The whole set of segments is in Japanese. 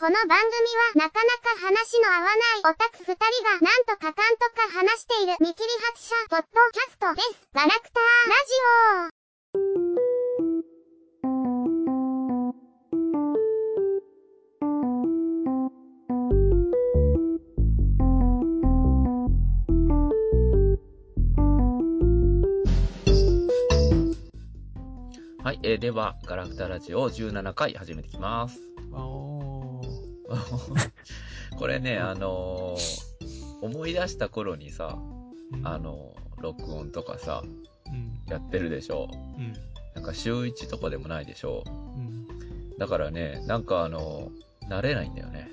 この番組はなかなか話の合わないオタク二人がなんとかかんとか話している見切り発車ポッドキャストです。ガラクターラジはい、えーでは、ガラクタラジオ17回始めていきます。これね、あのー思い出した頃にさ、うんあ、のー録音とかさ、うん。やってるでしょ？うん。なんか週1とかでもないでしょ？うん。だからね、なんかあのー慣れないんだよね。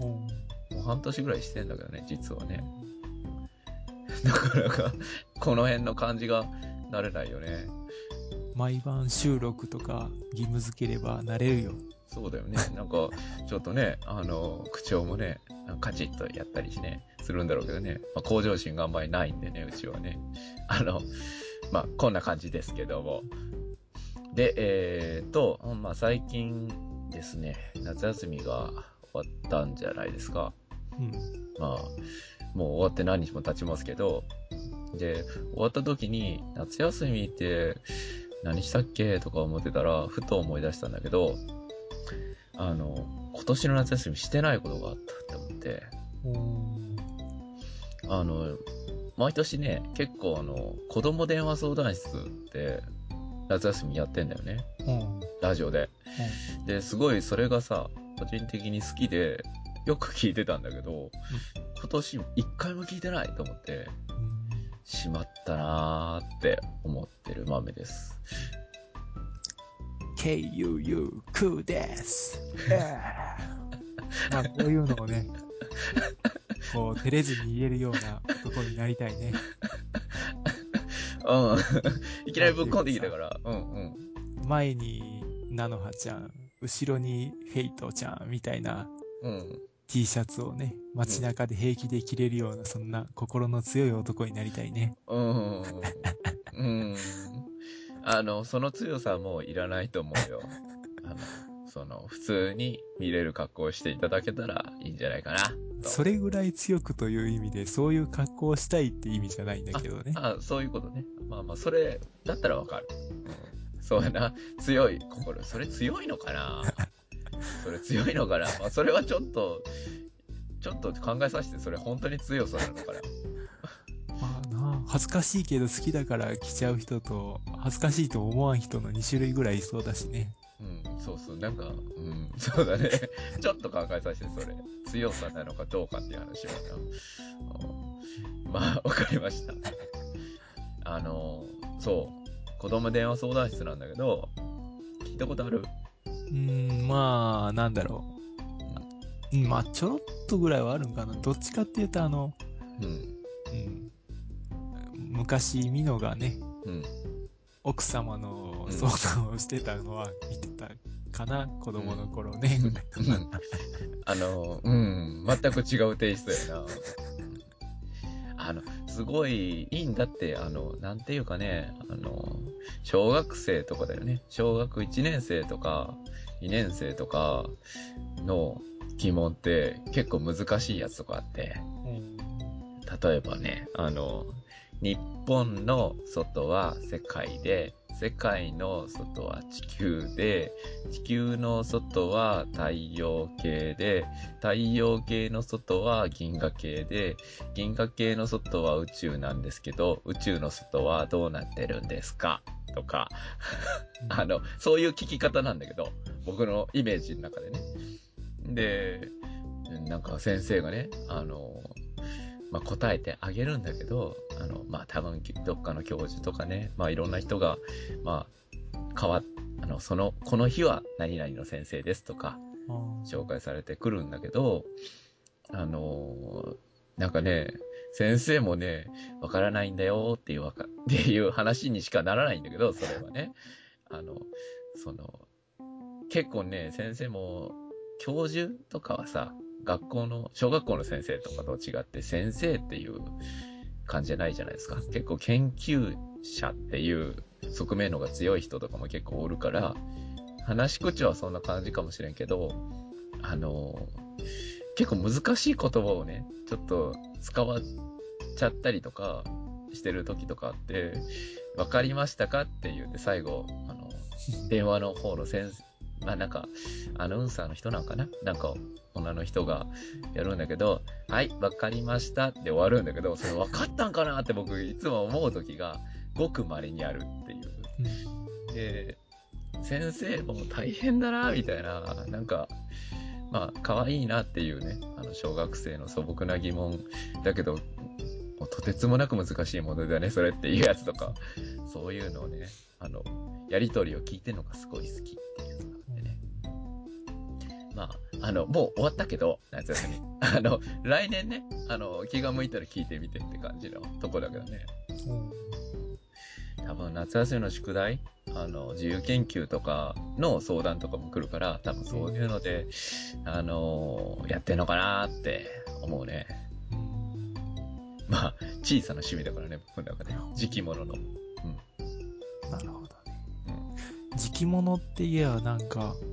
おーもう半年ぐらいしてんだけどね、実はね。なかなか、この辺の感じが慣れないよね。毎晩収録とか義務付ければなれるよ。そうだよね。なんか、ちょっとね、あの、口調もね、カチッとやったりしね、するんだろうけどね。まあ、向上心があんまりないんでね、うちはね。あの、まあ、こんな感じですけども。で、えーと、まあ、最近ですね、夏休みが終わったんじゃないですか。うん。まあ、もう終わって何日も経ちますけど、で、終わった時に、夏休みって何したっけとか思ってたら、ふと思い出したんだけど、あの、今年の夏休みしてないことがあったって思って、あの、毎年ね、結構あの、子供電話相談室って、夏休みやってんだよね。うん。ラジオで。で、すごいそれがさ、個人的に好きで、よく聞いてたんだけど、今年一回も聞いてないと思って、しまったなーって思ってる豆です。KUU クーです。まあ、こういうのをね、こう、照れずに言えるような男になりたいね。うん。いきなりぶっこんできたから、うんうん。前に、菜の葉ちゃん、後ろにフェイトちゃんみたいなうん。T シャツをね、街中で平気で着れるような、そんな心の強い男になりたいね。うん。うん。あの、その強さもいらないと思うよ。あの、その、普通に見れる格好をしていただけたらいいんじゃないかな。とそれぐらい強くという意味で、そういう格好をしたいって意味じゃないんだけどね。あ、そういうことね。まあまあ、それ、だったらわかる。うん、そうやな。強い心。それ強いのかな？それ強いのかな？まあ、それはちょっと、ちょっと考えさせて、それ本当に強さなのかな？まあ、恥ずかしいけど好きだから着ちゃう人と、恥ずかしいと思わん人の2種類ぐらいいそうだしね。うん、そうそう、なんか、うん、そうだね。ちょっと考えさせて、それ。強さなのかどうかっていう話はな。うんまあ、わかりました。あの、そう。子供電話相談室なんだけど、聞いたことある？うーん、まあ、なんだろう。うん、まあ、ちょろっとぐらいはあるんかな。どっちかっていうと、あの、うん。うん、昔、ミノがね、うん。奥様のうん相談をしてたのは見てたかな、子供の頃ね。うんあの、うん、全く違うテイストやな。あの、すごいいいんだって、あの、なんていうかね、あの、小学生とかだよね。小学1年生とか、2年生とかの疑問って結構難しいやつとかあって、うん例えばね、あの、日本の外は世界で、世界の外は地球で、地球の外は太陽系で、太陽系の外は銀河系で、銀河系の外は宇宙なんですけど、宇宙の外はどうなってるんですか？とか、あの、そういう聞き方なんだけど、僕のイメージの中でね。で、なんか先生がね、あの、まあ、答えてあげるんだけど、あの、まあ、多分、どっかの教授とかね、まあ、いろんな人が、まあ、変わっ、あの、その、この日は何々の先生ですとか、うん紹介されてくるんだけど、あのなんかね、先生もね、わからないんだよっていうわか、っていう話にしかならないんだけど、それはね。あの、その、結構ね、先生も、教授とかはさ、学校の、小学校の先生とかと違って、先生っていう感じじゃないじゃないですか。結構研究者っていう側面のが強い人とかも結構おるから、話し口はそんな感じかもしれんけど、あの、結構難しい言葉をね、ちょっと使わっちゃったりとかしてる時とかあって、わかりましたかって言って最後、あの、電話の方の先生、まあなんか、アナウンサーの人なんかな？なんか、女の人がやるんだけど、はい、わかりましたって終わるんだけど、それわかったんかなって僕いつも思う時が、ごく稀にあるっていう。うんで、先生も大変だな、みたいな、なんか、まあ、可愛いなっていうね、あの、小学生の素朴な疑問だけど、とてつもなく難しいものだね、それっていうやつとか、そういうのをね、あの、やりとりを聞いてるのがすごい好きって。まあ、あの、もう終わったけど、夏休み。あの、来年ね、あの、気が向いたら聞いてみてって感じのとこだけどね。多分夏休みの宿題あの、自由研究とかの相談とかも来るから、多分そういうので、あのやってんのかなって思うね。うんまあ、小さな趣味だからね、僕の中で。時期物の。なるほどね。うん。時期物って言えばなんか、うん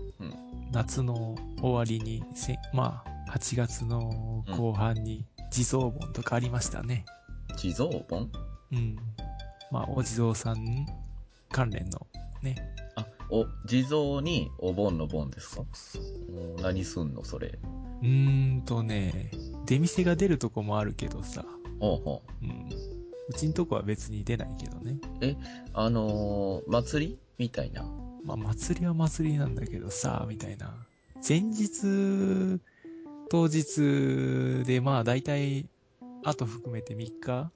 夏の終わりにせ、まあ、8月の後半に地蔵盆とかありましたね。地蔵盆？うん。まあ、お地蔵さん関連のね。あ、お、地蔵にお盆の盆ですか？うん何すんのそれ？うーんとね、出店が出るとこもあるけどさ、ほうほう。うん。うちんとこは別に出ないけどね。あのー祭りみたいな？まあ、祭りは祭りなんだけどさ、みたいな。前日、当日で、まあ、だいたい、あと含めて3日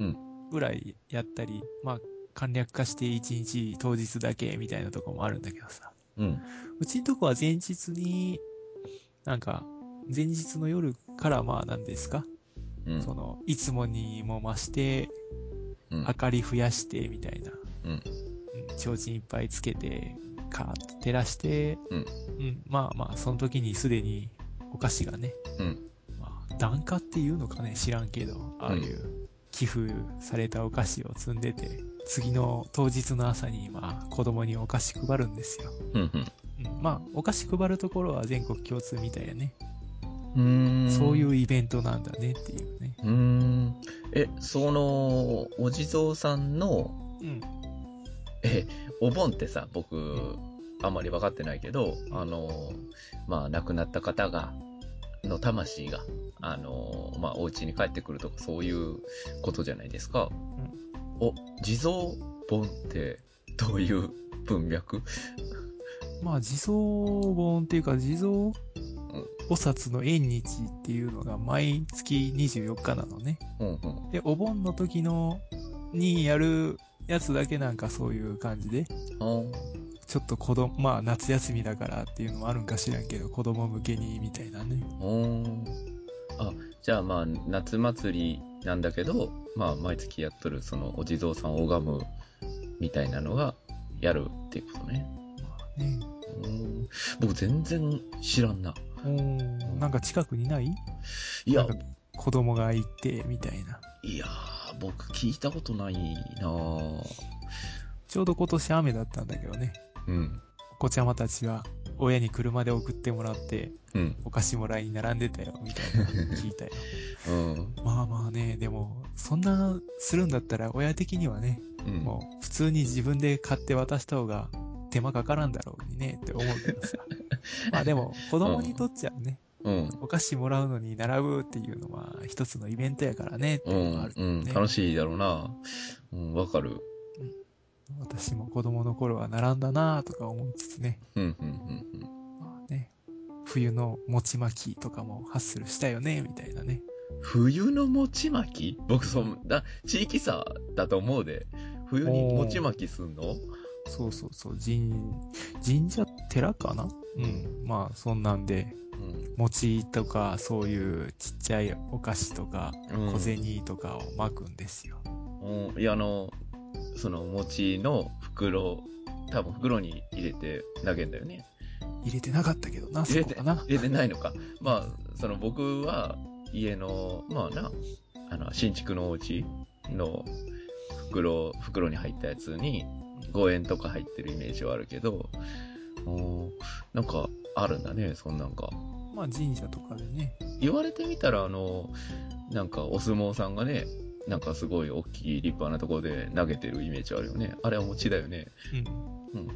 うんぐらいやったり、まあ、簡略化して1日当日だけみたいなとこもあるんだけどさ。うん。うちんとこは前日に、なんか、前日の夜からまあ何ですか、うん。その、いつもにも増して、うん明かり増やして、みたいな。うん。うん、提灯いっぱいつけて、カーッと照らして、うん。うん、まあまあ、その時にすでにお菓子がね、うん。まあ、檀家っていうのかね、知らんけど、ああいう寄付されたお菓子を積んでて、次の当日の朝に、まあ、子供にお菓子配るんですよ。うん。うん、まあ、お菓子配るところは全国共通みたいやね。うん。そういうイベントなんだねっていうね。うーん。え、その、お地蔵さんの、うん。え、お盆ってさ、僕、あんまり分かってないけど、あの、まあ、亡くなった方が、の魂が、あの、まあ、お家に帰ってくるとか、そういうことじゃないですか。お、地蔵盆って、どういう文脈？まあ、地蔵盆っていうか、地蔵菩薩の縁日っていうのが毎月24日なのね。うんうん。で、お盆の時の、にやるやつだけなんかそういう感じで、ちょっと子供、まあ夏休みだからっていうのもあるんか知らんけど、子供向けにみたいなね。あ、じゃあまあ、夏祭りなんだけど、まあ、毎月やっとる、その、お地蔵さんを拝む、みたいなのが、やるっていうことね。まあね。うん僕全然知らんな。なんか近くにない？いや子供がいて、みたいな。いやー、僕聞いたことないなぁ。ちょうど今年雨だったんだけどね。うん。お子ちゃまたちは、親に車で送ってもらって、うん。お菓子もらいに並んでたよ、みたいな聞いたよ。うん。まあまあね、でも、そんなするんだったら親的にはね、うん。もう普通に自分で買って渡した方が手間かからんだろうにねって思うけどさ。まあでも、子供にとっちゃね、うん。お菓子もらうのに並ぶっていうのは一つのイベントやからねってういうのがある、。んうん。ね楽しいだろうな。うん、わかる。私も子供の頃は並んだなぁとか思いつつね、うん、うん、うん、まあね、冬の餅巻きとかもハッスルしたよね、みたいなね。うん。冬の餅巻き？僕、そんな、地域差だと思うで。冬に餅巻きすんの？そうそうそう、神、神社、寺かな？うん。まあ、そんなんで、うん。餅とか、そういうちっちゃいお菓子とか、うん小銭とかを巻くんですよ。うん。いや、あの、その餅の袋、多分袋に入れて投げんだよね。入れてなかったけどな、な。入れてないのか。まあ、その僕は家の、まあな、あの、新築のお家の袋、袋に入ったやつに5円とか入ってるイメージはあるけど、おーなんか、あるんだね、そんなんか。まあ神社とかでね。言われてみたら、あの、なんかお相撲さんがね、なんかすごい大きい立派なところで投げてるイメージあるよね。あれは餅だよね。うん。うん。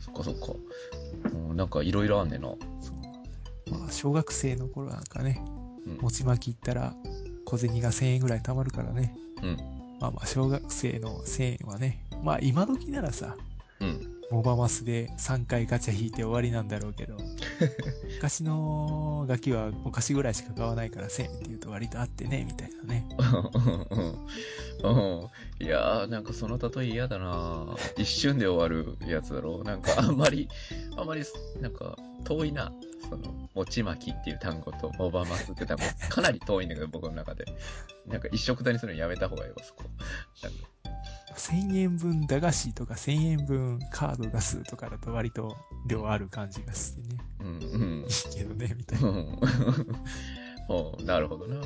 そっかそっか。うんなんかいろいろあんねんな。そう。まあ小学生の頃なんかね、うん。餅巻き行ったら小銭が1000円ぐらい貯まるからね。うん。まあまあ小学生の1000円はね、まあ今時ならさ、うん。モバマスで3回ガチャ引いて終わりなんだろうけど、昔のガキはお菓子ぐらいしか買わないから1000円って言うと割とあってね、みたいなね。うん。いやー、なんかその例え嫌だな一瞬で終わるやつだろなんかあんまり、あんまり、なんか遠いな。その、餅巻きっていう単語と、モバマスって単語、かなり遠いんだけど、僕の中で。なんか一色たにするのやめた方がいいわ、そこ。なんか1000円分駄菓子とか1000円分カード出すとかだと割と量ある感じがしてね。うん、うん。いいけどね、みたいうな。んうん なるほどな。うん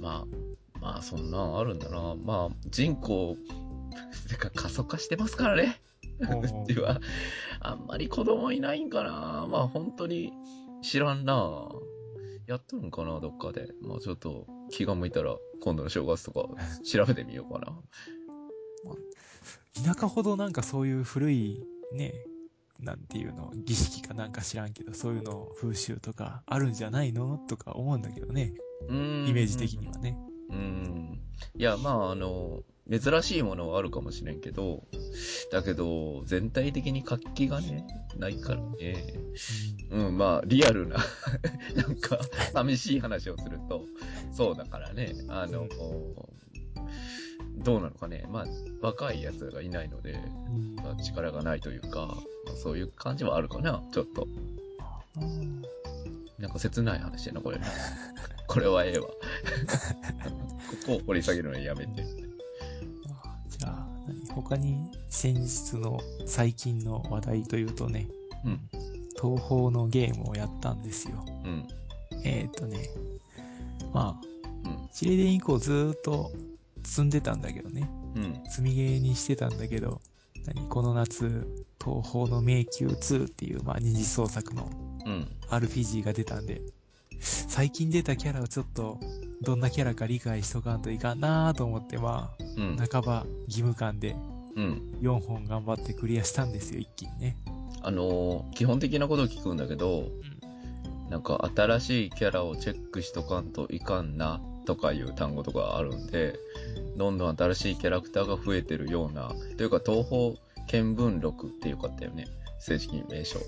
まあ、まあ、そんなんあるんだな。まあ、人口、てか過疎化してますからね。おう ちーは、あんまり子供いないんかな。まあ、本当に知らんな。やっとるんかな、どっかで。まあ、ちょっと気が向いたら、今度の正月とか 調べてみようかな。田舎ほどなんかそういう古いね、なんていうの、儀式かなんか知らんけど、そういうの風習とかあるんじゃないの？とか思うんだけどね。うーんイメージ的にはね。うん。いや、まあ、あの、珍しいものはあるかもしれんけど、だけど、全体的に活気がね、ないからね。うん、まあ、リアルな、なんか、寂しい話をすると、そうだからね、あの、どうなのかね。まあ、若い奴がいないので、うんまあ力がないというか、まあそういう感じはあるかな、ちょっと。うんなんか切ない話やな、これ。これはええわ。ここを掘り下げるのやめて。他に先日の最近の話題というとね、うん。東宝のゲームをやったんですよ。うん。えっ、ー、とね、まあ、うん。チレデン以降ずーっと積んでたんだけどね。うん。積みゲーにしてたんだけど、何この夏、東宝の迷宮2っていう、まあ、二次創作のうん。RPG が出たんで、最近出たキャラをちょっと、どんなキャラか理解しとかんといかんなーと思って、まうんあ、。半ば義務感でうん。4本頑張ってクリアしたんですよ、一気にね。あのー基本的なことを聞くんだけど、なんか新しいキャラをチェックしとかんといかんなとかいう単語とかあるんで、どんどん新しいキャラクターが増えてるような、というか東方見聞録っていうかったよね。正式名称。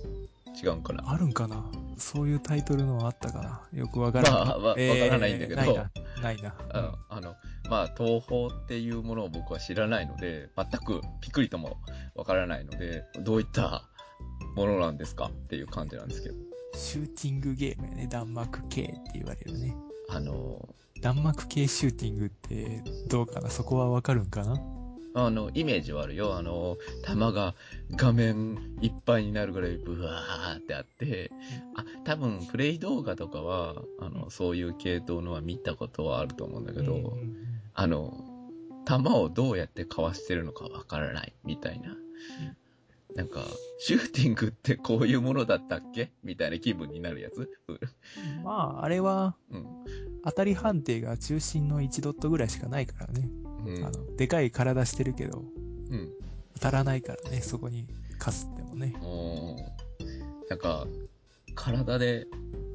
違うんかな。あるんかな？そういうタイトルのはあったかな？よくわからん。まあわわからないんだけどないな。ないな。あの、あのまあ、東宝っていうものを僕は知らないので、全くピクリともわからないので、どういったものなんですかっていう感じなんですけど。シューティングゲームやね。弾幕系って言われるね。あの、弾幕系シューティングってどうかな？そこはわかるんかな？あの、イメージはあるよ。あの、弾が画面いっぱいになるぐらいブワーってあって、あ、多分プレイ動画とかは、あの、そういう系統のは見たことはあると思うんだけど、あの、弾をどうやってかわしてるのかわからないみたいな。なんか、シューティングってこういうものだったっけ？みたいな気分になるやつ？うんまあ、あれはうん。当たり判定が中心の1ドットぐらいしかないからね。うん。あの、でかい体してるけど、うん。当たらないからね、そこにかすってもね。なんか、体で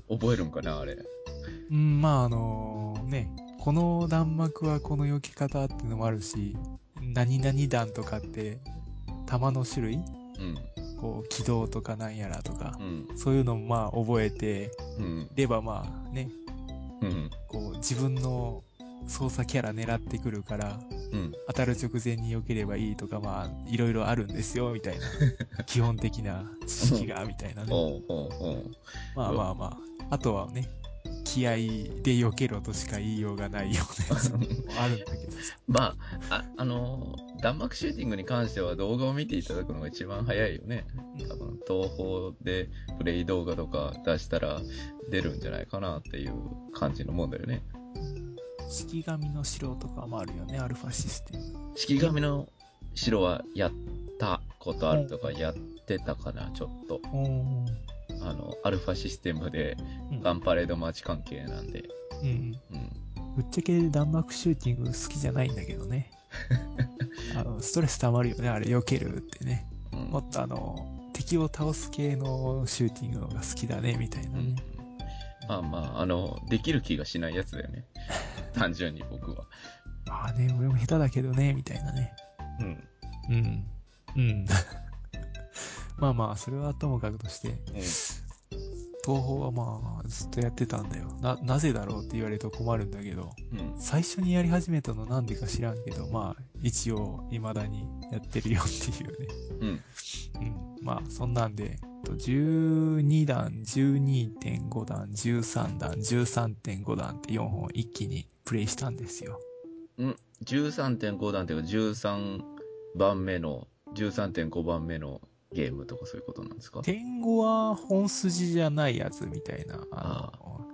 覚えるんかなあれ。うん、まああのね、この弾幕はこの避け方っていうのもあるし、何々弾とかって、弾の種類うん。こう、軌道とかなんやらとかう、ん。そういうのもまあ覚えてうん。ればまあね、うん。こう、自分の操作キャラ狙ってくるから、うん。当たる直前に避ければいいとか、まあ、いろいろあるんですよ、みたいな。基本的な知識が、みたいなね。まあまあまあ。あとはね、気合で避けろとしか言いようがないようなやつもあるんだけどさ。まあ、あ、あのー、弾幕シューティングに関しては動画を見ていただくのが一番早いよね。多分、東宝でプレイ動画とか出したら出るんじゃないかなっていう感じのもんだよね。式神の城とかもあるよね、アルファシステム。式神の城はやったことあるとかやってたかな、ちょっと。うん。あの、アルファシステムで、うんガンパレードマーチ関係なんで。うん。うん。ぶっちゃけ弾幕シューティング好きじゃないんだけどね。あの、ストレス溜まるよね、あれ、避けるってね。うんもっとあの、敵を倒す系のシューティングの方が好きだね、みたいなうんね。まあまあ、あの、できる気がしないやつだよね。単純に僕は。まあね、俺も下手だけどね、みたいなね。うん。うん。うん。まあまあ、それはともかくとして、うん。東宝はまあ、ずっとやってたんだよ。な、なぜだろうって言われると困るんだけど、うん。最初にやり始めたのなんでか知らんけど、まあ、一応、未だにやってるよっていうね。うん。うん。まあ、そんなんで、と12弾、12.5弾、13弾、13.5弾って4本一気にプレイしたんですよ。うん。13.5弾っていうか、13番目の、13.5番目のゲームとかそういうことなんですか？天語は本筋じゃないやつみたいな、ああの、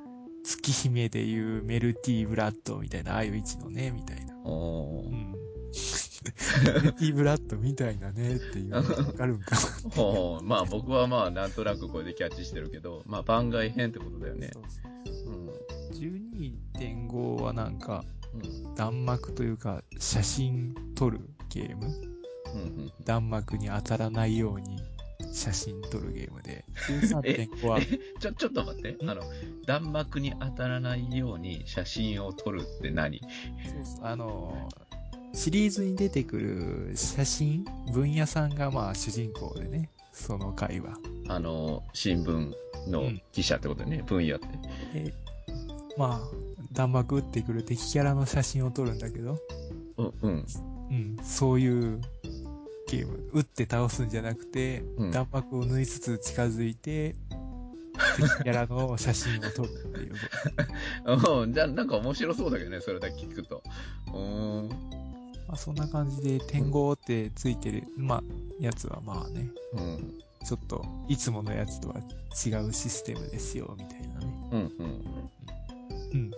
月姫でいうメルティーブラッドみたいな、ああいう位置のね、みたいな。おー。うん。メルティーブラッドみたいなねっていうのわかるんかな。ほうまあ僕はまあなんとなくこれでキャッチしてるけど、まあ番外編ってことだよねそ。うそううん。12.5はなんか、うん。弾幕というか、写真撮るゲームうん。弾幕に当たらないように写真撮るゲームで。13.5は、ちょ、ちょっと待って。あの、弾幕に当たらないように写真を撮るって何？そうそうあの、シリーズに出てくる写真、分野さんがまあ主人公でね、その回は。あの、新聞の記者ってことだよね、分野って。で、まあ、弾幕撃ってくる敵キャラの写真を撮るんだけど、うん、うん。うん、そういうゲーム。撃って倒すんじゃなくて、うん弾幕を縫いつつ近づいて、敵キャラの写真を撮るっていう。うん、じゃあなんか面白そうだけどね、それだけ聞くと。うーん。まあ、そんな感じで、天号ってついてる、まあ、やつはまあね、うん。ちょっと、いつものやつとは違うシステムですよ、みたいなね。うん、うん。うん。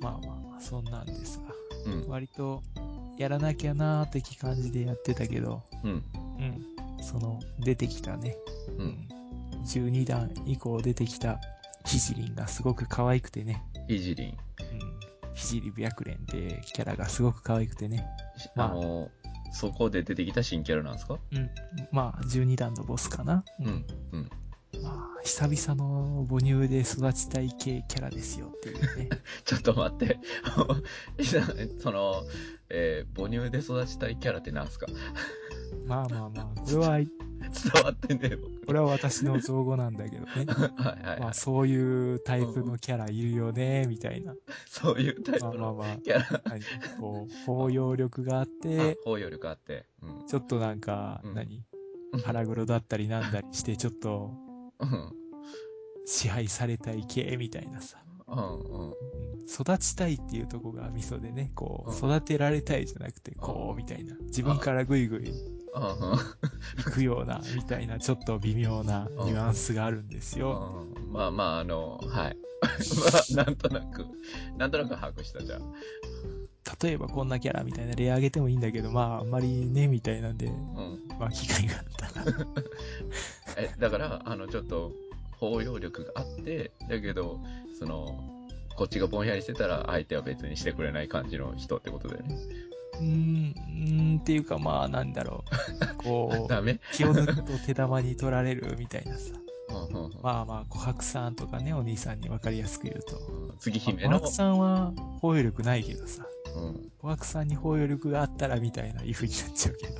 ま あまあまあ、そんなんですが。うん。割と、やらなきゃなーって感じでやってたけど、うん。うん。その、出てきたね、う。うん12弾以降出てきたヒジリンがすごく可愛くてね。イジリン。うん。ヒジリ白蓮ってキャラがすごく可愛くてね。まああの、そこで出てきた新キャラなんですか？うん。まあ、12弾のボスかな。う。ん。うん。まあ、久々の母乳で育ちたい系キャラですよっていうね。ちょっと待って。その、えー母乳で育ちたいキャラってなんすか？まあまあまあ、これは、伝わってねえ、僕。これは私の造語なんだけどね。はいはいまあ、はい。そういうタイプのキャラいるよね、みたいな。そういうタイプのまあまあまあ、キャラ。何こう、包容力があっあて、包容力あって。うん。ちょっとなんか、うん何？腹黒だったりなんだりして、ちょっとうん。支配されたい系みたいなさ。うん。うん。うん育ちたいっていうとこがミソでね、こう、うん育てられたいじゃなくて、こう、みたいな。自分からぐいぐいうん。行くような、みたいな、ちょっと微妙なニュアンスがあるんですよ。うんまあまあ、あの、はい。まあ、なんとなく、なんとなく把握した、じゃあ。例えばこんなキャラみたいな例挙げてもいいんだけど、まあ、あんまりね、みたいなんで、うん。まあ、機会があったら。え、だから、あの、ちょっと、包容力があって、だけど、その、こっちがぼんやりしてたら、相手は別にしてくれない感じの人ってことだよね。うーん、んっていうかまあ、なんだろう。こう、気を抜くと手玉に取られるみたいなさ。うんうんうんまあまあ、琥珀さんとかね、お兄さんに分かりやすく言うと。うん次姫の琥珀、さんは包容力ないけどさ。うん。琥珀さんに包容力があったらみたいな、いう風になっちゃうけど。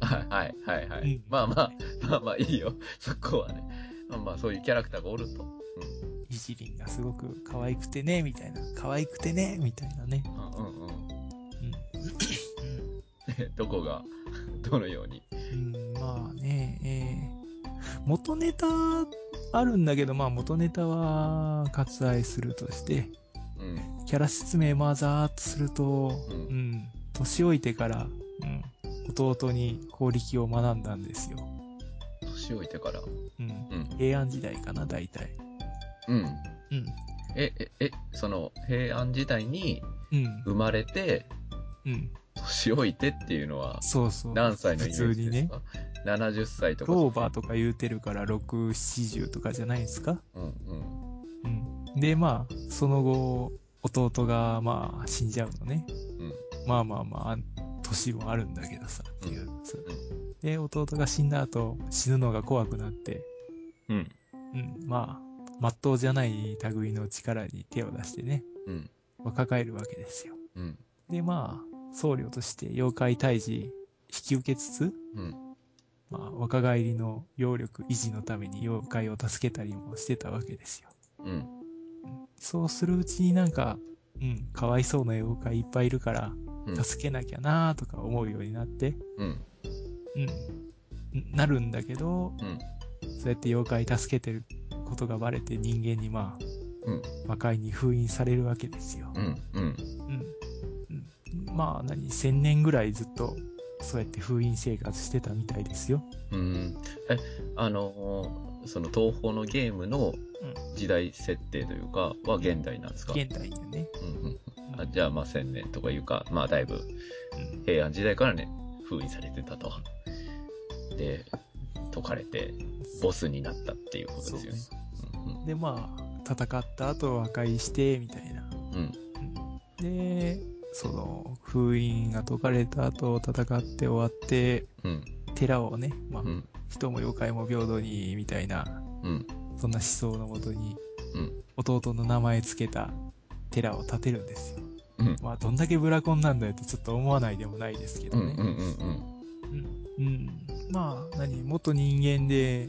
はい、はい、はい、はい。うんまあまあ、まあまあいいよ。そこはね。まあまあ、そういうキャラクターがおると。イジリンがすごく可愛くてね、みたいな。可愛くてね、みたいなね。うん。うん、うん、どこが、どのように。うん、まあね、えー元ネタあるんだけど、まあ元ネタは割愛するとして、うん。キャラ説明まあざーっとすると、ううんん、年老いてから、うん、弟に法力を学んだんですよ。年老いてから。うん。うん。平安時代かな、大体。うん。うん。え、え、え、その、平安時代にうん。生まれて、うん。年老いてっていうのは、そうそう。何歳のイメー普通にね。ジですか、?70 歳とか。老婆とか言うてるから6、70とかじゃないですかうんうん。うん。で、まあ、その後、弟が、まあ、死んじゃうのね。うん。まあまあまあ、年もあるんだけどさ、っていう。で、弟が死んだ後、死ぬのが怖くなって、うん。うん、まあ、まっとうじゃない類の力に手を出してね、うん。若返るわけですよ。うん。で、まあ、僧侶として妖怪退治引き受けつつ、うん。まあ、若返りの揚力維持のために妖怪を助けたりもしてたわけですよ。うん。そうするうちになんか、うん、かわいそうな妖怪いっぱいいるから、うん。助けなきゃなーとか思うようになって、うん。うん、なるんだけど、うん。そうやって妖怪助けてることがバレて人間にまあ、うん。魔界に封印されるわけですよ。うん。うん。うん。うん、まあ、何、千年ぐらいずっと、そうやって封印生活してたみたいですよ。うん。え、あのーその東宝のゲームの時代設定というか、は現代なんですか？現代にね。うんうん。あじゃあまあ千年とかいうか、まあだいぶうん平安時代からね、封印されてたと。で、解かれて、ボスになったっていうことですよね。うんで、まあ、戦った後和解して、みたいな。うん。うんで、その、封印が解かれた後、戦って終わって、うん。寺をね、まあう、ん。人も妖怪も平等に、みたいな、うん。そんな思想のもとに、うん。弟の名前つけた寺を建てるんですよ。うん。まあ、どんだけブラコンなんだよってちょっと思わないでもないですけうん。どね。うん。うん。うん。うん。まあ、何元人間で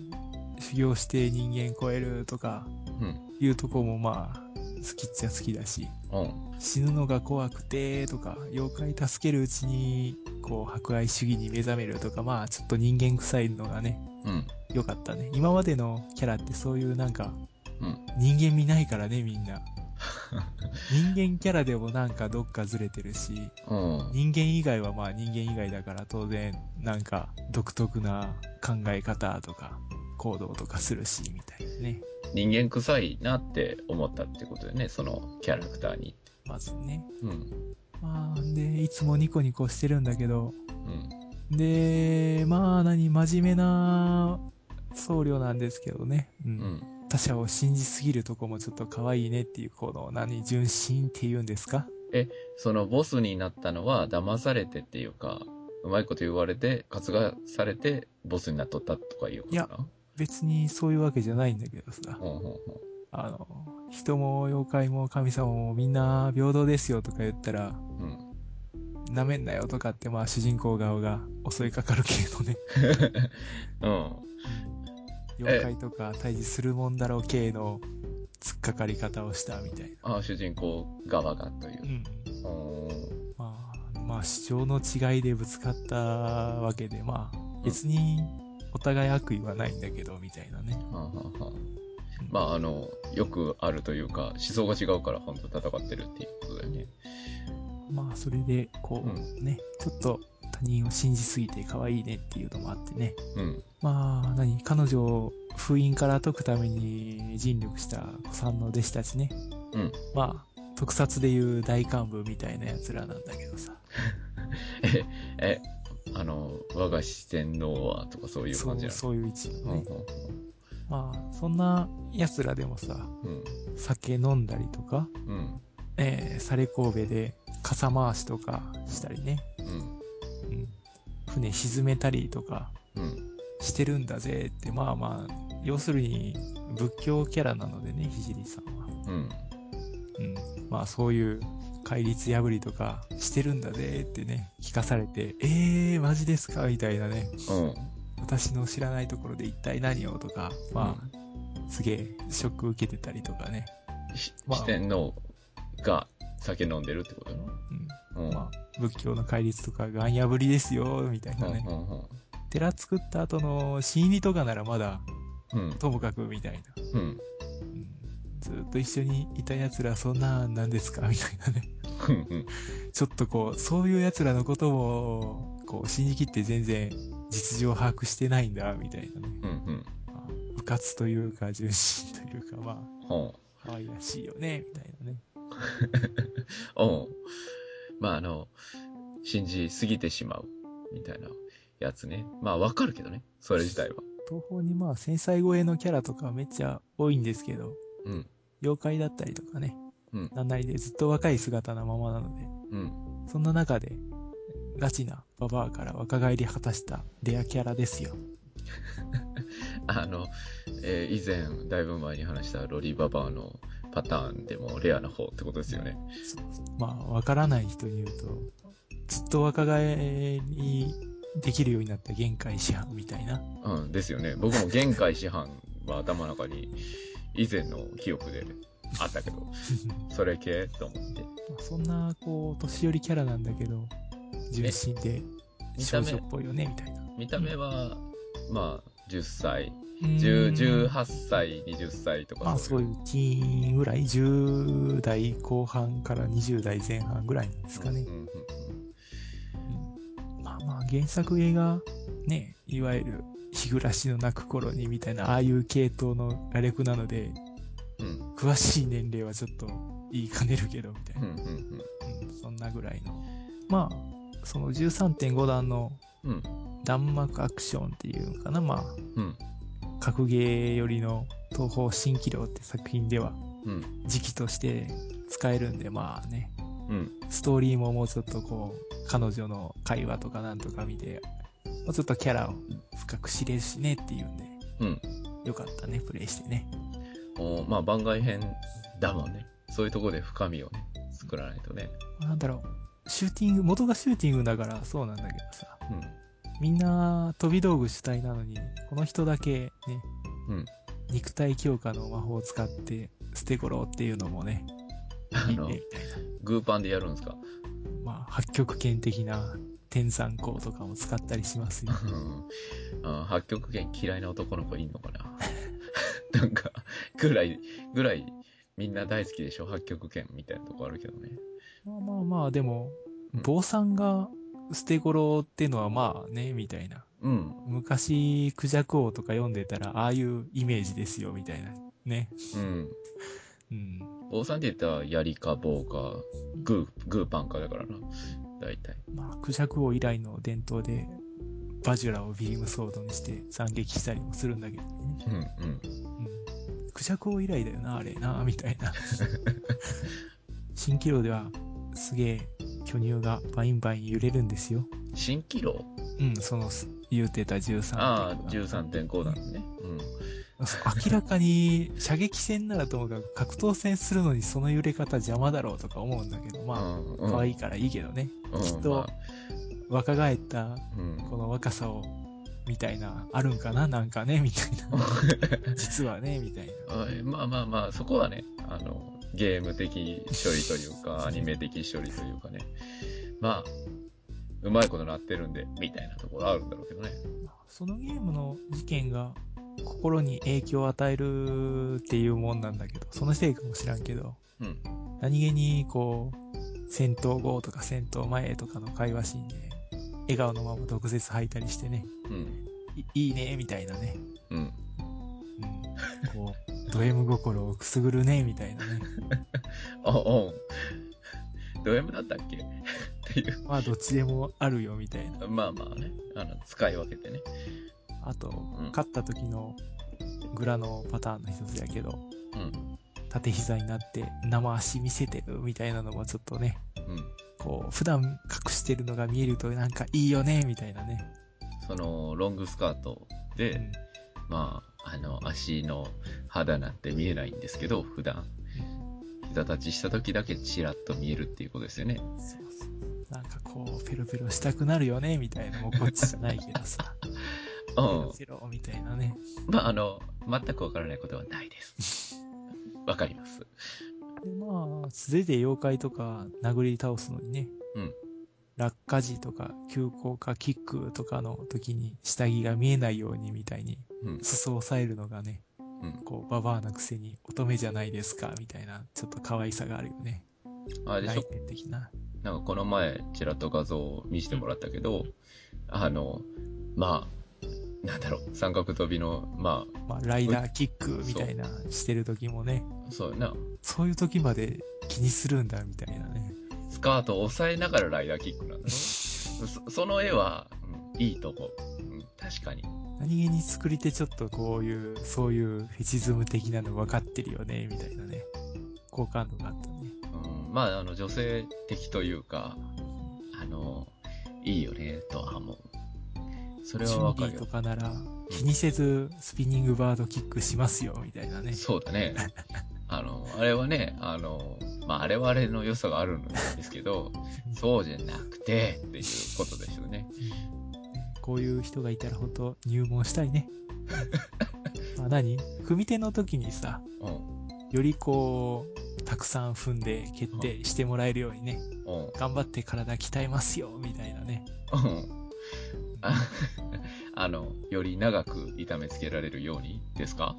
修行して人間超えるとかうん。いうとこもまあ、好きっちゃ好きだし、うん。死ぬのが怖くてとか、妖怪助けるうちに、こう、博愛主義に目覚めるとか、まあ、ちょっと人間臭いのがね、うん。良かったね。今までのキャラってそういうなんか、うん。人間見ないからね、みんな。人間キャラでもなんかどっかずれてるし、うん。人間以外はまあ人間以外だから当然なんか独特な考え方とか行動とかするし、みたいなね。人間臭いなって思ったってことでね、そのキャラクターに。まずね。うん。まあ、で、いつもニコニコしてるんだけど、うん。で、まあ何、真面目な僧侶なんですけどね。う。うんん。他者を信じすぎるとこもちょっと可愛いねっていう、この何、純真って言うんですか？そのボスになったのは騙されてっていうか、うまいこと言われて、活がされて、ボスになっとったとかいうことかな別にそういうわけじゃないんだけどさ。ほんほんほん。あの、人も妖怪も神様もみんな平等ですよとか言ったら、うん。なめんなよとかってまあ主人公側が襲いかかる系のね、うん。妖怪とか対峙するもんだろう系の突っかかり方をしたみたいな。あ主人公側がというう。ん。うん。まあ、まあ主張の違いでぶつかったわけで、まあ別にお互い悪意はないんだけど、みたいなね。はあはあはあまあ、あの、よくあるというか、思想が違うから本当戦ってるっていうことだよね。まあそれで、こう、うね、ちょっと他人を信じすぎて可愛いねっていうのもあってね。うん。まあ、何彼女を封印から解くために尽力した子さんの弟子たちね。うん。まあ、特撮でいう大幹部みたいな奴らなんだけどさ。え、え、あの、我が四天王はとかそういうそう、感じなのそういう位置のね。うんうんまあ、そんな奴らでもさ、うん。酒飲んだりとか、うん。えー、サレ神戸で傘回しとかしたりね。うん。うん。船沈めたりとかうん。してるんだぜって、まあまあ、要するに仏教キャラなのでね、ひじりさんは。うん。うん。まあそういう戒律破りとかしてるんだぜってね、聞かされて、えー、マジですか？みたいなね。うん。私の知らないところで一体何を？とか、まあ、すげえショック受けてたりとかね。しまあ四天王が酒飲んでるってこと？やうん。ろまあ、仏教の戒律とかガン破りですよ、みたいなね。うん。うん。寺作った後の心理とかならまだ、うん。ともかくみたいな。うん。うん、ずっと一緒にいた奴らそんなんなんですか？みたいなね。うん。ちょっとこう、そういう奴らのことも、こう、信じきって全然実情把握してないんだ、みたいなね。うん。うん。まあ、部活というか、純真というか、まほあ、可愛らしいよね、みたいなね。う。うん。まあ、あの、信じすぎてしまう。みたいなやつね。まあわかるけどね。それ自体は。東方にまあ、繊細超えのキャラとかめっちゃ多いんですけど、うん。妖怪だったりとかね、うんなんなりでずっと若い姿なままなので、うん。そんな中で、ガチなババアから若返り果たしたレアキャラですよ。あの、えー以前、だいぶ前に話したロリババアのパターンでもレアな方ってことですよね。まあ、わからない人に言うと、ずっと若返りできるようになった限界師範みたいな。うん、ですよね。僕も限界師範は頭の中に以前の記憶であったけど、それ系と思って。まあそんな、こう、年寄りキャラなんだけど、純真で見た目少女っ、ぽいよね、みたいな。見た目は、まあ、10歳、うー10ん18歳、20歳とか。まあそういうティーンぐらい、10代後半から20代前半ぐらいですかねうん。うんうんまあまあ原作映画、ね、いわゆる日暮らしの泣く頃にみたいな、ああいう系統の羅列なので、うん。詳しい年齢はちょっと言いかねるけど、みたいな。うんうんうんそんなぐらいの。まあ、その13.5段のうん。うん。弾幕アクションっていうのかな、まあ、うん。格ゲー寄りの東方新気量って作品ではうん。時期として使えるんで、まあね、うん。ストーリーももうちょっとこう、彼女の会話とかなんとか見て、もうちょっとキャラを深く知れるしねっていうんで、うん。よかったね、プレイしてね。おまあ、番外編だもんね。そういうところで深みをね、作らないとね。なんだろう、シューティング、元がシューティングだからそうなんだけどさ、うん。みんな飛び道具主体なのに、この人だけね、うん。肉体強化の魔法を使って捨て頃っていうのもね、あのいいね、みたいな。グーパンでやるんですか？まあ、八極拳的な天山光とかも使ったりしますよ。うんあ八極拳嫌いな男の子いんのかな？なんか、ぐらい、ぐらい、みんな大好きでしょ？八極拳みたいなとこあるけどね。まあまあまあ、でもうん、坊さんが捨て頃ってのはまあね、みたいな。うん。昔、クジャク王とか読んでたら、ああいうイメージですよ、みたいな。ね。うん。うん。坊さんって言ったら、槍か棒か、グー、グーパンかだからな。大体。まあ、孔雀王以来の伝統で、ヴァジュラをビームソードにして斬撃したりもするんだけどね。うん、うん。うん。クジャク王以来だよな、あれな、みたいな。心綺楼では、すげえ、巨乳がバインバイン揺れるんですよ。心綺楼？うん、その、言うてた13。ああ、13.5なんね。明らかに射撃戦ならともかく格闘戦するのにその揺れ方邪魔だろうとか思うんだけど、うん。まうん、あ、可愛いからいいけどね。うん、きっとまあ若返ったうん。この若さを、みたいな、あるんかな？なんかね、みたいな。実はね、みたいな。はいまあまあまあ、そこはね、あの、ゲーム的処理というか、アニメ的処理というかね。まあ、うまいことなってるんで、みたいなところあるんだろうけどね。そのゲームの事件が心に影響を与えるっていうもんなんだけど、そのせいかもしらんけど、うん。何気にこう、戦闘後とか戦闘前とかの会話シーンで、笑顔のまま毒舌吐いたりしてね、うん。いいいね、みたいなね。うん。うん。こう、ド M 心をくすぐるね、みたいなね。あ、うん。ド M だったっけ？っていう。まあ、どっちでもあるよ、みたいな。まあまあね、あの、使い分けてね。あと、ん勝った時のグラのパターンの一つやけど、うん。縦膝になって生足見せてるみたいなのもちょっとね、うん。こう、普段隠してるのが見えるとなんかいいよね、みたいなね。その、ロングスカートで、うんまあ、あの、足の肌なんて見えないんですけど、普段。膝立ちした時だけチラッと見えるっていうことですよね。そうそう。なんかこう、ペロペロしたくなるよね、みたいな。もうこっちじゃないけどさ。うペロみたいなね。まあ、あの、全くわからないことはないです。わかります。で、まあ、素手で妖怪とか殴り倒すのにね。うん。落下時とか、急降下キックとかの時に下着が見えないようにみたいに、うん。裾を押さえるのがね、うん。こう、ババアなくせに乙女じゃないですか、みたいな、ちょっと可愛さがあるよね。あれでしょ？的な。なんかこの前、ちらっと画像を見せてもらったけど、あの、まあ、なんだろう、三角飛びの、ままあ、ライダーキックみたいなしてる時もね、あ、そうやな。そういう時まで気にするんだ、みたいなね。スカートを押さえながらライダーキックなんだろそその絵は、うん、いいと思う。うん、確かに。何気に作り手ちょっとこういう、そういうフェチズム的なの分かってるよね、みたいなね。好感度があったね。うん、まあ、あの、女性的というか、あの、いいよね、とは思う。それはわかると。かなら、気にせずスピニングバードキックしますよ、みたいなね。そうだね。あの、あれはね、あの、まあ、あれはあれの良さがあるんですけど、そうじゃなくて、っていうことですよね。こういう人がいたら本当入門したいね。ま あ何？組み手の時にさ、うん。よりこう、たくさん踏んで決定してもらえるようにね、うん。頑張って体鍛えますよ、みたいなね。うん。あ あの、より長く痛めつけられるようにですか？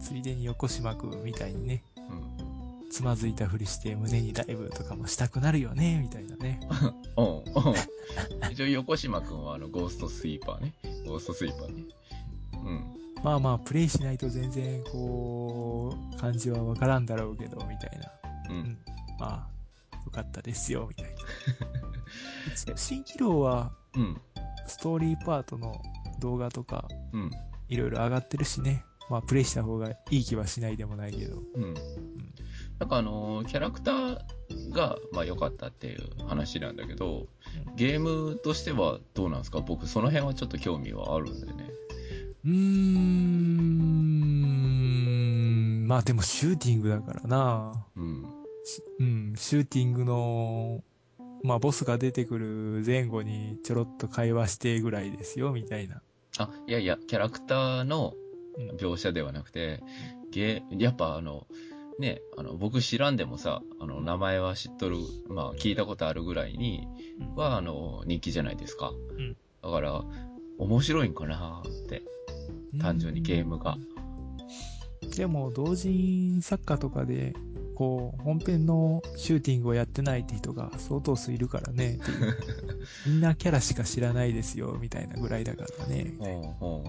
ついでに横島くんみたいにね、うん。つまずいたふりして胸にダイブとかもしたくなるよね、みたいなね。うん。うん。一応、横島くんはあの、ゴーストスイーパーね。ゴーストスイーパーね。うん。まあまあ、プレイしないと全然、こう、感じはわからんだろうけど、みたいな。う。うんん。まあ、よかったですよ、みたいな。新機能は、うん。ストーリーパートの動画とか、うん。いろいろ上がってるしね。まあ、プレイした方がいい気はしないでもないけど。うん。なんかあの、キャラクターが、まあ良かったっていう話なんだけど、ゲームとしてはどうなんですか？僕その辺はちょっと興味はあるんでね。うーん。まあでもシューティングだからな。うん。しうん、シューティングの、まあボスが出てくる前後にちょろっと会話してぐらいですよ、みたいな。あ、いやいや、キャラクターのうん描写ではなくて、ゲー、やっぱあの、ね、あの、僕知らんでもさ、あの、名前は知っとる、まあ、聞いたことあるぐらいにうんは、あの、人気じゃないですか。んだから、面白いんかなって、単純にゲームが。でも、同人作家とかで、こう、本編のシューティングをやってないって人が相当数いるからね、っていうみんなキャラしか知らないですよ、みたいなぐらいだからね。ほ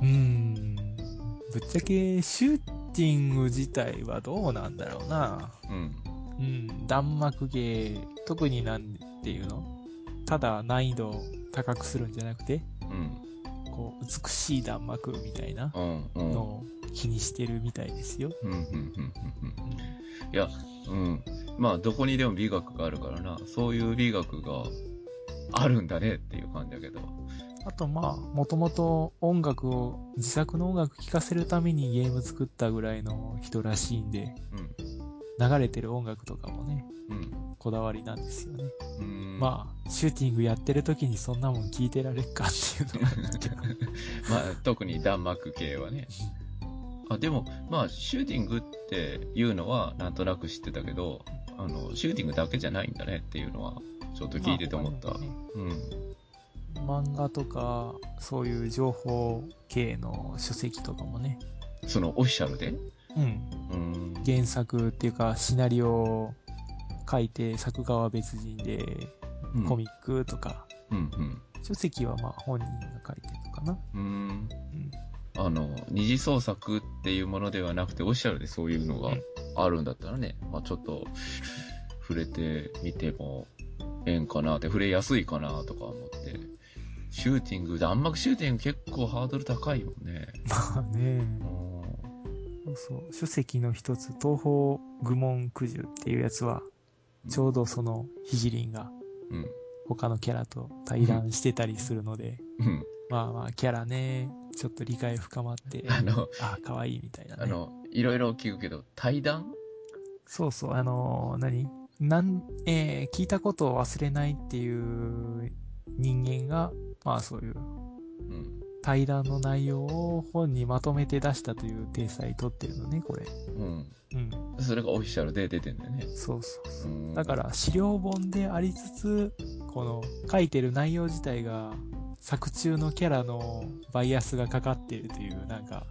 うん。ぶっちゃけ、シューティング自体はどうなんだろうな。う。うん。うん、弾幕芸、特になんていうの？ただ難易度を高くするんじゃなくて、うん。こう、美しい弾幕みたいなうん。うん。気にしてるみたいですよ。うん、うん、うん、うん。うんいや、うん。まあ、どこにでも美学があるからな。そういう美学があるんだねっていう感じだけど。あとまあ、もともと音楽を、自作の音楽聴かせるためにゲーム作ったぐらいの人らしいんで、流れてる音楽とかもね、うん。うん。こだわりなんですよね。うん。まあ、シューティングやってる時にそんなもん聞いてられっかっていうのが。まあ、特に弾幕系はね。あ、でも、まあ、シューティングっていうのはなんとなく知ってたけど、あの、シューティングだけじゃないんだねっていうのは、ちょっと聞いてて思った。まあねうん。漫画とか、そういう情報系の書籍とかもね、その、オフィシャルで？うん、うん。原作っていうか、シナリオを書いて、作画は別人で、うんコミックとか、うん、うん。書籍はまあ本人が書いてるのかな。うん。うん。あの、二次創作っていうものではなくて、オフィシャルでそういうのがあるんだったらね、まあちょっと、触れてみてもええんかなって、触れやすいかなとか思って。シューティング、弾幕シューティング結構ハードル高いもんね。まあね、うんそうそう、書籍の一つ、東方愚問九十っていうやつは、ちょうどその、ひじりんがうん。他のキャラと対談してたりするので、うん。まあまあ、キャラね、ちょっと理解深まって、あの、あ、可愛いみたいなね。あの、いろいろ聞くけど、対談？そうそう、あのー何？なん、えー聞いたことを忘れないっていう人間が、まあそういううん。対談の内容を本にまとめて出したという体裁取ってるのね、これ。うん。うん。それがオフィシャルで出てんだよね。そうそうそうう。んだから資料本でありつつ、この書いてる内容自体が作中のキャラのバイアスがかかっているという、なんか、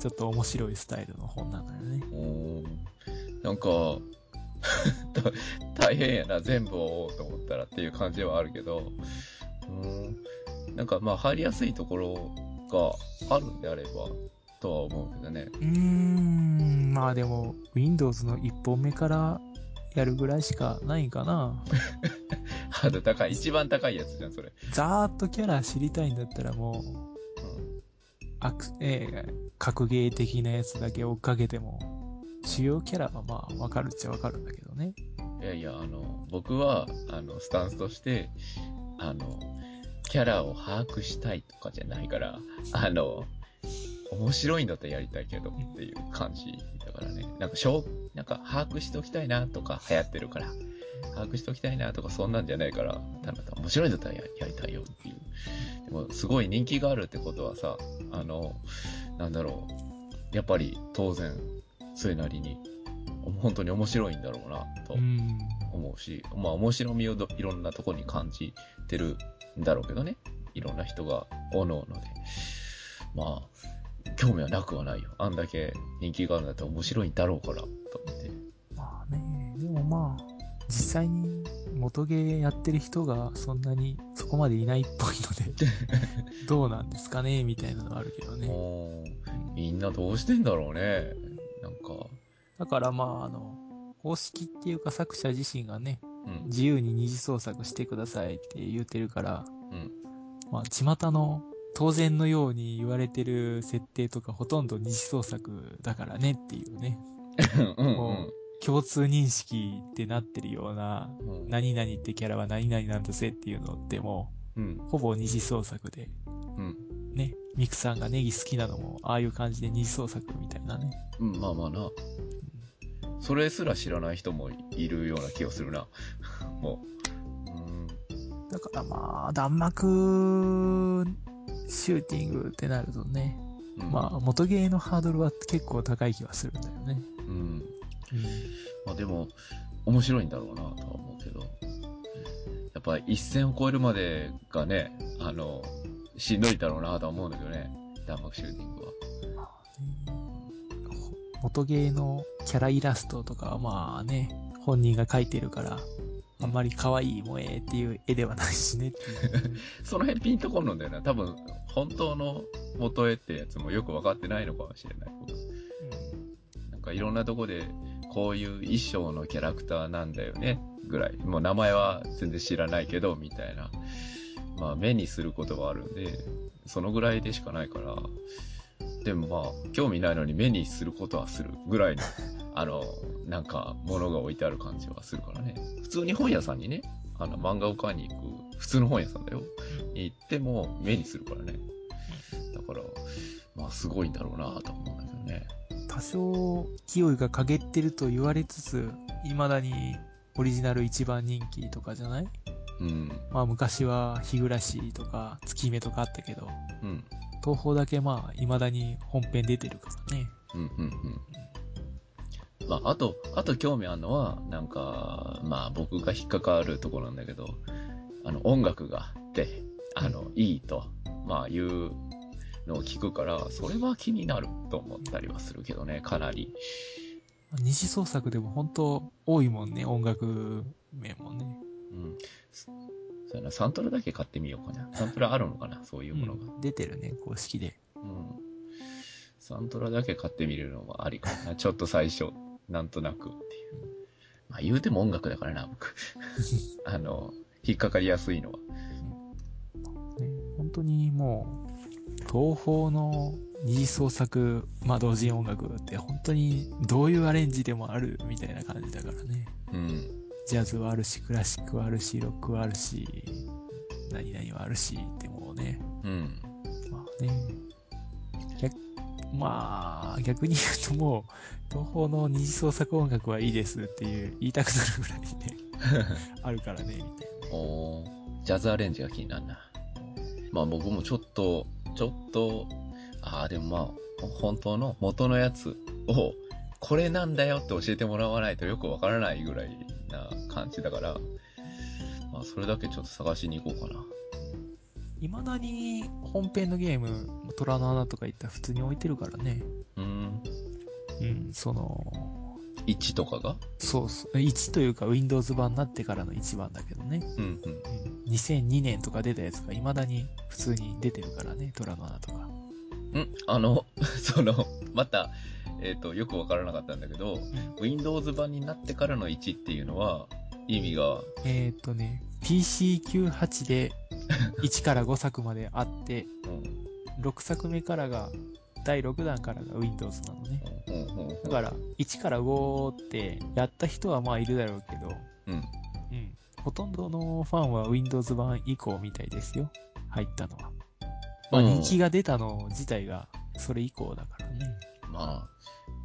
ちょっと面白いスタイルの本なのよね。おーなんか、た 大変やな、全部を追おうと思ったらっていう感じはあるけど、うん、なんかまあ入りやすいところがあるんであれば、とは思うけどね。うーん、まあでも、Windows の1本目からやるぐらいしかないんかな。ハード高い。一番高いやつじゃん、それ。ざーっとキャラ知りたいんだったらもう、うんアクえー格ゲー的なやつだけ追っかけても、主要キャラはまあわかるっちゃわかるんだけどね。いやいや、あの、僕は、あの、スタンスとして、あの、キャラを把握したいとかじゃないから、あの、面白いんだったらやりたいけどっていう感じだからね。なんか、しょ、なんか、把握しておきたいなとか流行ってるから、把握しておきたいなとかそんなんじゃないから、ただ面白いんだったらやりたいよっていう。でも、すごい人気があるってことはさ、あの、なんだろう。やっぱり、当然、それなりに、本当に面白いんだろうな、と。思うし、まあ面白みをいろんなとこに感じてるんだろうけどね。いろんな人が、おのおので。まあ、興味はなくはないよ。あんだけ人気があるんだったら面白いんだろうから、と思って。まあね、でもまあ、実際に元ゲーやってる人がそんなにそこまでいないっぽいので、どうなんですかねみたいなのはあるけどね。もう、みんなどうしてんだろうね。なんか、だからまあ、あの、公式っていうか作者自身がね、うん、自由に二次創作してくださいって言ってるから、うん。まあ、巷の当然のように言われてる設定とかほとんど二次創作だからねっていうね、うん、もう共通認識ってなってるような、うん。うん。何々ってキャラは何々なんだぜっていうのってもうんう、。ほぼ二次創作で、うん。ね、ミクさんがネギ好きなのも、ああいう感じで二次創作みたいなね。うん、まあまあな。それすら知らない人もいるような気がするな。もう。うん。だからまあ、弾幕シューティングってなるとね、うんまあ、元ゲーのハードルは結構高い気はするんだよね。うん。まあでも、面白いんだろうなとは思うけど。やっぱ一線を越えるまでがね、あの、しんどいだろうなとは思うんだけどね。弾幕シューティングは。元ゲーのキャライラストとかはまあね、本人が描いてるから、あんまり可愛い萌えっていう絵ではないしね。その辺ピンとこんのんだよな。多分、本当の元絵ってやつもよくわかってないのかもしれない。僕なんかいろんなとこで、こういう衣装のキャラクターなんだよね、ぐらい。もう名前は全然知らないけど、みたいな。まあ目にすることはあるんで、そのぐらいでしかないから。でもまあ、興味ないのに目にすることはするぐらいの、あの、なんか、物が置いてある感じはするからね。普通に本屋さんにね、あの、漫画を買いに行く、普通の本屋さんだよ。に行っても目にするからね。だから、まあすごいんだろうなと思うんだけどね。多少、勢いが陰ってると言われつつ、未だにオリジナル一番人気とかじゃない？うん。まあ昔は日暮らしとか月目とかあったけど、うん。東宝だけまあ未だに本編出てるからね。うん、うん、うん。まあ、あと、あと興味あるのは、なんか、まあ僕が引っかかるところなんだけど、あの、音楽があって、あの、いいと、まあいうのを聞くから、それは気になると思ったりはするけどね、かなり。二次創作でも本当多いもんね、音楽面もね。うん。そそうやな、サントラだけ買ってみようかな。サントラあるのかな、そういうものが。うん出てるね、公式で。うん。サントラだけ買ってみるのもありかな。ちょっと最初、なんとなくっていう。まあ言うても音楽だからな、僕。あの、引っかかりやすいのは。ね、本当にもう、東宝の二次創作、まあ同人音楽って本当にどういうアレンジでもあるみたいな感じだからね。うん。ジャズはあるし、クラシックはあるし、ロックはあるし、何々はあるし、ってもうね、うん。まあね、逆、まあ、逆に言うともう、東宝の二次創作音楽はいいですっていう言いたくなるぐらいね、あるからね、みたいな。おージャズアレンジが気になるな。まあ僕もちょっと、ちょっと、ああ、でもまあ、本当の元のやつを、これなんだよって教えてもらわないとよくわからないぐらいな感じだから、まあそれだけちょっと探しに行こうかな。未だに本編のゲーム、虎の穴とか言ったら普通に置いてるからね。うーん。うん、その、1とかが？そうそう、1というか Windows 版になってからの1番だけどね。うんうん。うん、2002年とか出たやつが未だに普通に出てるからね、虎の穴とか。んあの、その、また、えっ、と、よくわからなかったんだけど、Windows 版になってからの1っていうのは、意味が、えーっとね、PC98 で1から5作まであって、うん、6作目からが、第6弾からが Windows なのね。だから、1から5って、やった人はまあいるだろうけど、うん。うん。ほとんどのファンは Windows 版以降みたいですよ。入ったのは。まあうん人気が出たの自体が、それ以降だからね。まあ、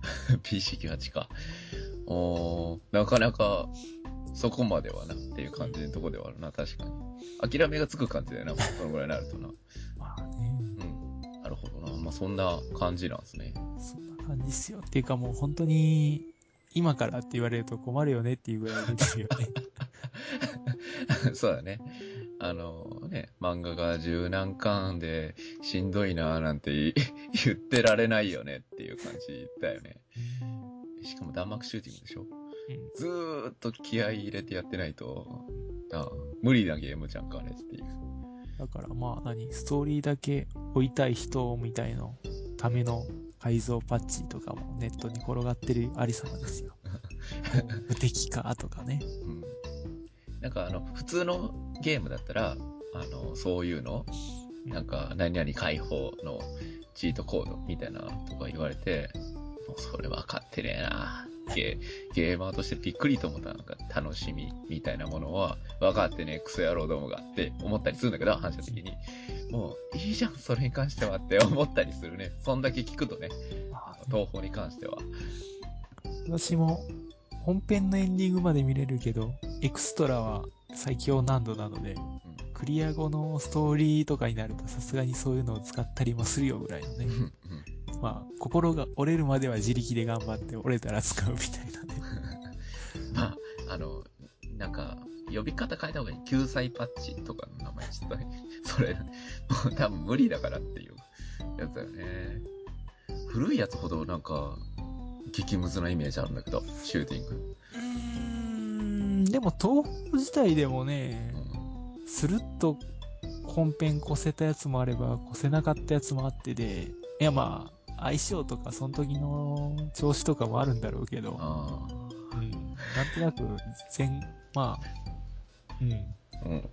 PC98 か。おーなかなか、そこまではなっていう感じのとこではあるな、確かに。諦めがつく感じだよな、もうそのぐらいになるとな。まあね、うん。なるほどな。まあそんな感じなんですね。そんな感じっすよ。っていうかもう本当に、今からって言われると困るよねっていうぐらい出てるよね。そうだね。あのね、漫画が十何巻でしんどいなーなんて言ってられないよねっていう感じだよね。しかも弾幕シューティングでしょ？うんずーっと気合い入れてやってないと、あ無理なゲームじゃんか、あれっていう。だからまあ何、ストーリーだけ追いたい人みたいのための改造パッチとかもネットに転がってるありさまですよ。無敵化とかね。うん。なんかあの、普通のゲームだったら、あの、そういうの、なんか、何々解放のチートコードみたいなとか言われて、もうそれ分かってねえな。ゲゲーマーとしてびっくりと思ったなんか楽しみみたいなものは分かってねえクソ野郎どもがって思ったりするんだけど、反射的に。もういいじゃん、それに関してはって思ったりするね。そんだけ聞くとね、まあ東宝に関しては。私も本編のエンディングまで見れるけど、エクストラは最強難度なので、クリア後のストーリーとかになるとさすがにそういうのを使ったりもするよぐらいのねうん。う。んうんまあ、心が折れるまでは自力で頑張って折れたら使うみたいなね。まあ、あの、なんか、呼び方変えた方がいい。救済パッチとかの名前ちょっとね、それ、もう多分無理だからっていうやつだよね。古いやつほどなんか、激ムズなイメージあるんだけど、シューティング。うーん、でも東宝自体でもねう、ん。スルッと本編越せたやつもあれば、越せなかったやつもあってで、いやまあ、相性とかその時の調子とかもあるんだろうけど、あうん、なんとなく全、まあ、うん、あ。うん。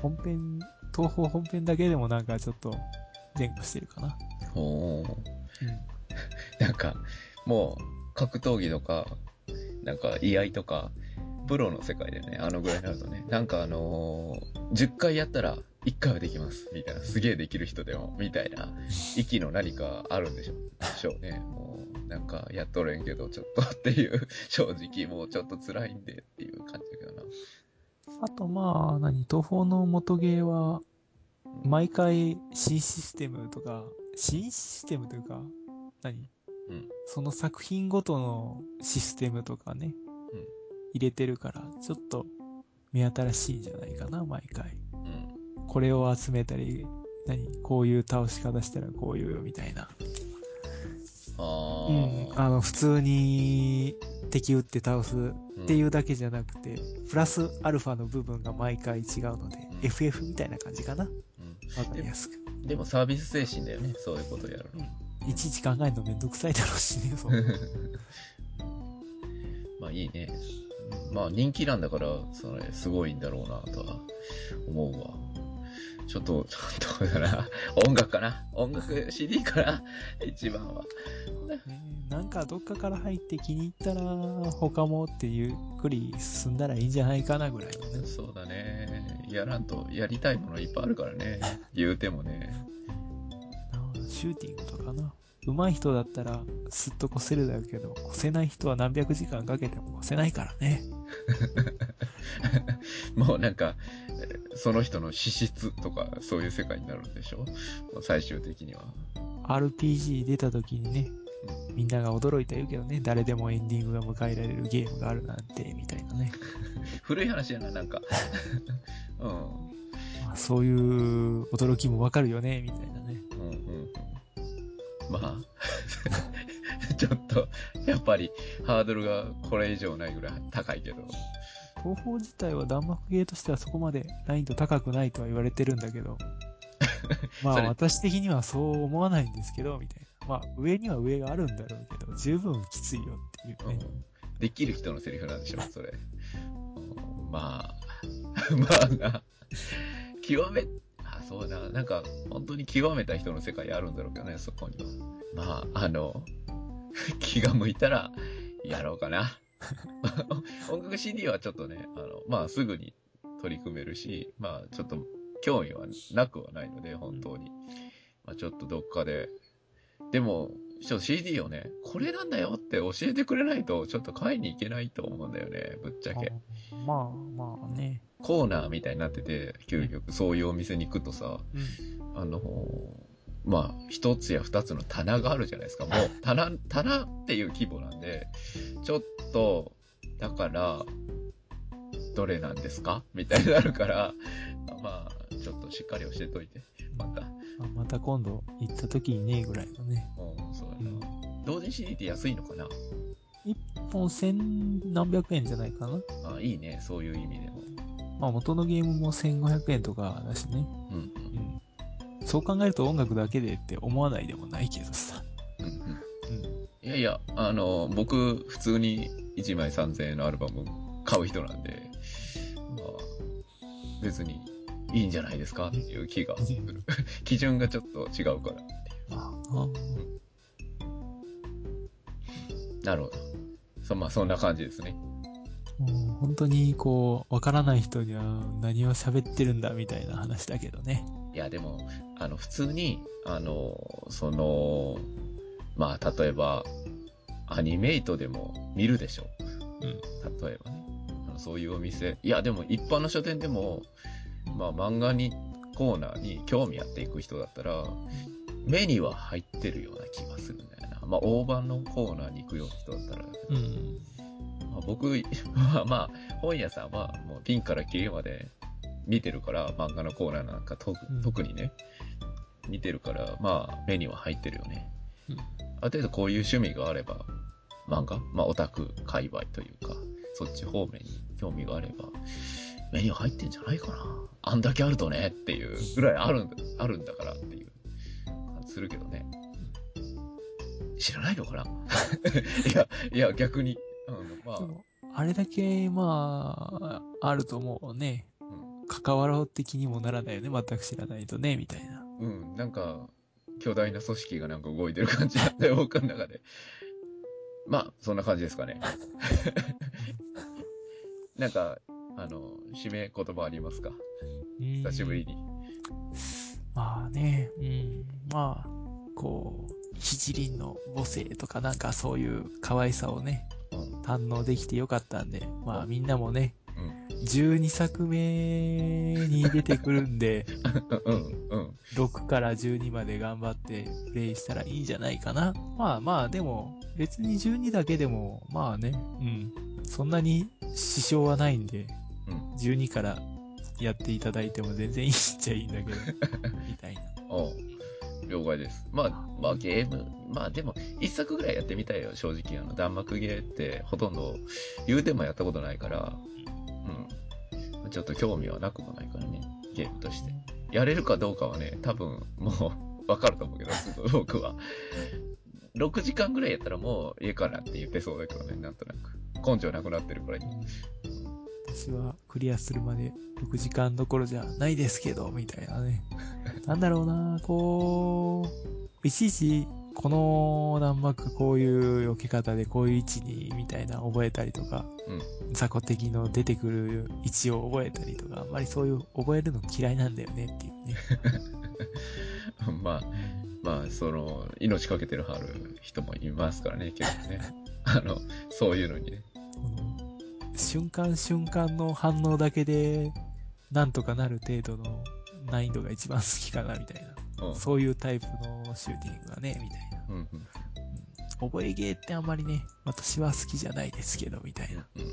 本編、東宝本編だけでもなんかちょっと前後してるかな。ほー。うん。なんか、もう、格闘技とか、なんか、居合とか、プロの世界でね、あのぐらいになるとね、なんかあのー10回やったら1回はできます、みたいな、すげえできる人でも、みたいな、息の何かあるんでしょでしょうね。もう、なんか、やっとれんけど、ちょっとっていう、正直もうちょっと辛いんでっていう感じだけどな。あとまあ、何、東宝の元ゲーは、毎回新システムとか、新システムというか、何？うん。その作品ごとのシステムとかね、うん。入れてるから、ちょっと目新しいんじゃないかな、毎回。うん。これを集めたり、何こういう倒し方したらこういう、みたいな。あうん。ー。あの、普通に敵撃って倒すっていうだけじゃなくて、プラスアルファの部分が毎回違うので、うん FF みたいな感じかな。うんわかりやすく。でもサービス精神だよね、そういうことやるの。いちいち考えるのめんどくさいだろうしね、そう。まあいいね。まあ人気なんだから、それすごいんだろうなとは思うわ。ちょっと、ちょっとだな。音楽かな？音楽 CD かな？一番は。ねなんかどっかから入って気に入ったら、他もってゆっくり進んだらいいんじゃないかなぐらいのね。そうだね。やらんと、やりたいものいっぱいあるからね。言うてもね。なシューティングとかな。上手い人だったら、すっと越せるだろうけど、越せない人は何百時間かけても越せないからね。もうなんか、えーその人の資質とか、そういう世界になるんでしょ？最終的には。RPG 出た時にね、みんなが驚いた言うけどね、誰でもエンディングが迎えられるゲームがあるなんて、みたいなね。古い話やな、なんか。うん。まあ、そういう驚きもわかるよね、みたいなね。うんうんうん。まあ、ちょっと、やっぱり、ハードルがこれ以上ないぐらい高いけど。東宝自体は弾幕ゲーとしてはそこまで難易度高くないとは言われてるんだけど、まあ私的にはそう思わないんですけど、みたいな。まあ上には上があるんだろうけど、十分きついよっていうね。うんできる人のセリフなんでしょ、それ。う んまあ、まあな、極め、あ、そうだ、なんか、本当に極めた人の世界あるんだろうけどね、そこには。まあ、あの、気が向いたら、やろうかな。音楽 CD はちょっとね、あの、まあ、すぐに取り組めるし、まあ、ちょっと、興味はなくはないので、本当に。まあ、ちょっとどっかで、でも、ちょっと CD をね、これなんだよって教えてくれないと、ちょっと買いに行けないと思うんだよね、ぶっちゃけ。あまあまあね。コーナーみたいになってて、究極、そういうお店に行くとさ、うん。あのまあ、一つや二つの棚があるじゃないですか。もう、棚、棚っていう規模なんで、ちょっと、だから、どれなんですか？みたいになるから、まあ、ちょっとしっかり教えといて、また。また今度行った時にね、ぐらいのね。うん、そうやう。なん同時 CD って安いのかな？一本千何百円じゃないかな。あいいね、そういう意味でも。まあ元のゲームも1500円とかだしね。うん、うん。そう考えると音楽だけでって思わないでもないけどさ。うん、うん。うん。いやいや、あの、僕、普通に1枚3000円のアルバム買う人なんで、まあ、別にいいんじゃないですかっていう気がする。基準がちょっと違うからっていまあ、う。なるほど。そまあ、そんな感じですね。もう本当にこう、わからない人には何を喋ってるんだみたいな話だけどね。いや、でも、あの、普通に、あの、その、まあ、例えば、アニメイトでも見るでしょ。うん。例えばね。あのそういうお店。いや、でも一般の書店でも、まあ漫画に、コーナーに興味あっていく人だったら、目には入ってるような気がするんだよな。まあ大判のコーナーに行くような人だったらうん。まあ、僕はまあ、本屋さんはもうピンからキリまで見てるから、漫画のコーナーなんか特うん。特にね、見てるから、まあ目には入ってるよね。うん。ある程度こういう趣味があれば、漫画？まあオタク界隈というか、そっち方面に興味があれば、目には入ってんじゃないかな。あんだけあるとねっていうぐらいあるんだ、あるんだからっていう感じするけどね。知らないのかな？いや、いや逆に、あの、まあ。あれだけ、まあ、あるともうね、うん関わろう的にもならないよね。全く知らないとね、みたいな。うん、なんか、巨大な組織がなんか動いてる感じだったよ、僕の中で。まあ、そんな感じですかね。なんか、あの、締め言葉ありますか？久久しぶりに。まあね、うん。まあ、こう、七輪の母性とかなんかそういう可愛さをね、うん、堪能できてよかったんで、まあみんなもね、うん、12作目に出てくるんで、うん、うん。6から12まで頑張ってプレイしたらいいんじゃないかな。まあまあ、でも、別に12だけでも、まあね、うん。そんなに支障はないんで、うん12からやっていただいても全然いいっちゃいいんだけど、みたいな。おう了解です。まあ、まあゲーム、まあでも、一作ぐらいやってみたいよ、正直。あの、弾幕ゲーってほとんど、言うてもやったことないから、うん。ちょっと興味はなくもないからね、ゲームとして。やれるかどうかはね、多分、もう、わかると思うけど、僕は。6時間ぐらいやったらもう、家かなって言ってそうだけどね、なんとなく。根性なくなってるから、私はクリアするまで6時間どころじゃないですけど、みたいなね。なんだろうな、こう、いちいち、この弾幕こういう避け方でこういう位置に、みたいな覚えたりとか、雑魚敵の出てくる位置を覚えたりとか、あんまりそういう覚えるの嫌いなんだよねっていうね。まあ、まあ、その、命かけてるはる人もいますからね、結構ね。あの、そういうのにね。瞬間瞬間の反応だけで、なんとかなる程度の難易度が一番好きかな、みたいな。うん。そういうタイプのシューティングがね、みたいな。うん、うん、覚えゲーってあんまりね、私は好きじゃないですけど、みたいな。うん、うん。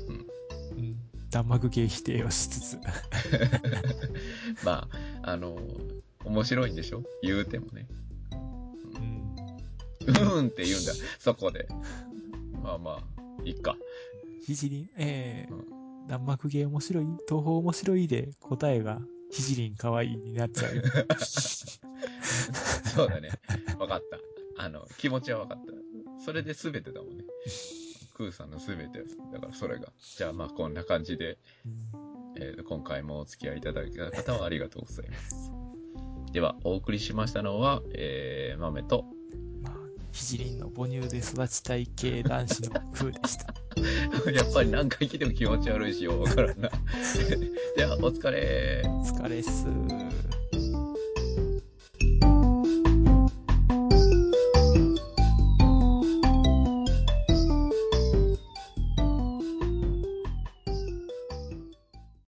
うん。弾幕ゲー否定をしつつ。まあ、あの、面白いんでしょ？言うてもね。うん。うーんって言うんだ、そこで。まあまあ、いっか。ひじり、えーう弾幕ゲー面白い？東宝面白いで答えがひじりんかわいいになっちゃう。そうだね。わかった。あの、気持ちはわかった。それで全てだもんね。クーさんの全て。だからそれが。じゃあまあこんな感じで、うんえー今回もお付き合いいただいた方はありがとうございます。では、お送りしましたのは、えー、豆と、まあ、ひじりんの母乳で育ちたい系男子の風でした。やっぱり何回聞いても気持ち悪いしよ、わからんな。では、お疲れ。お疲れっす。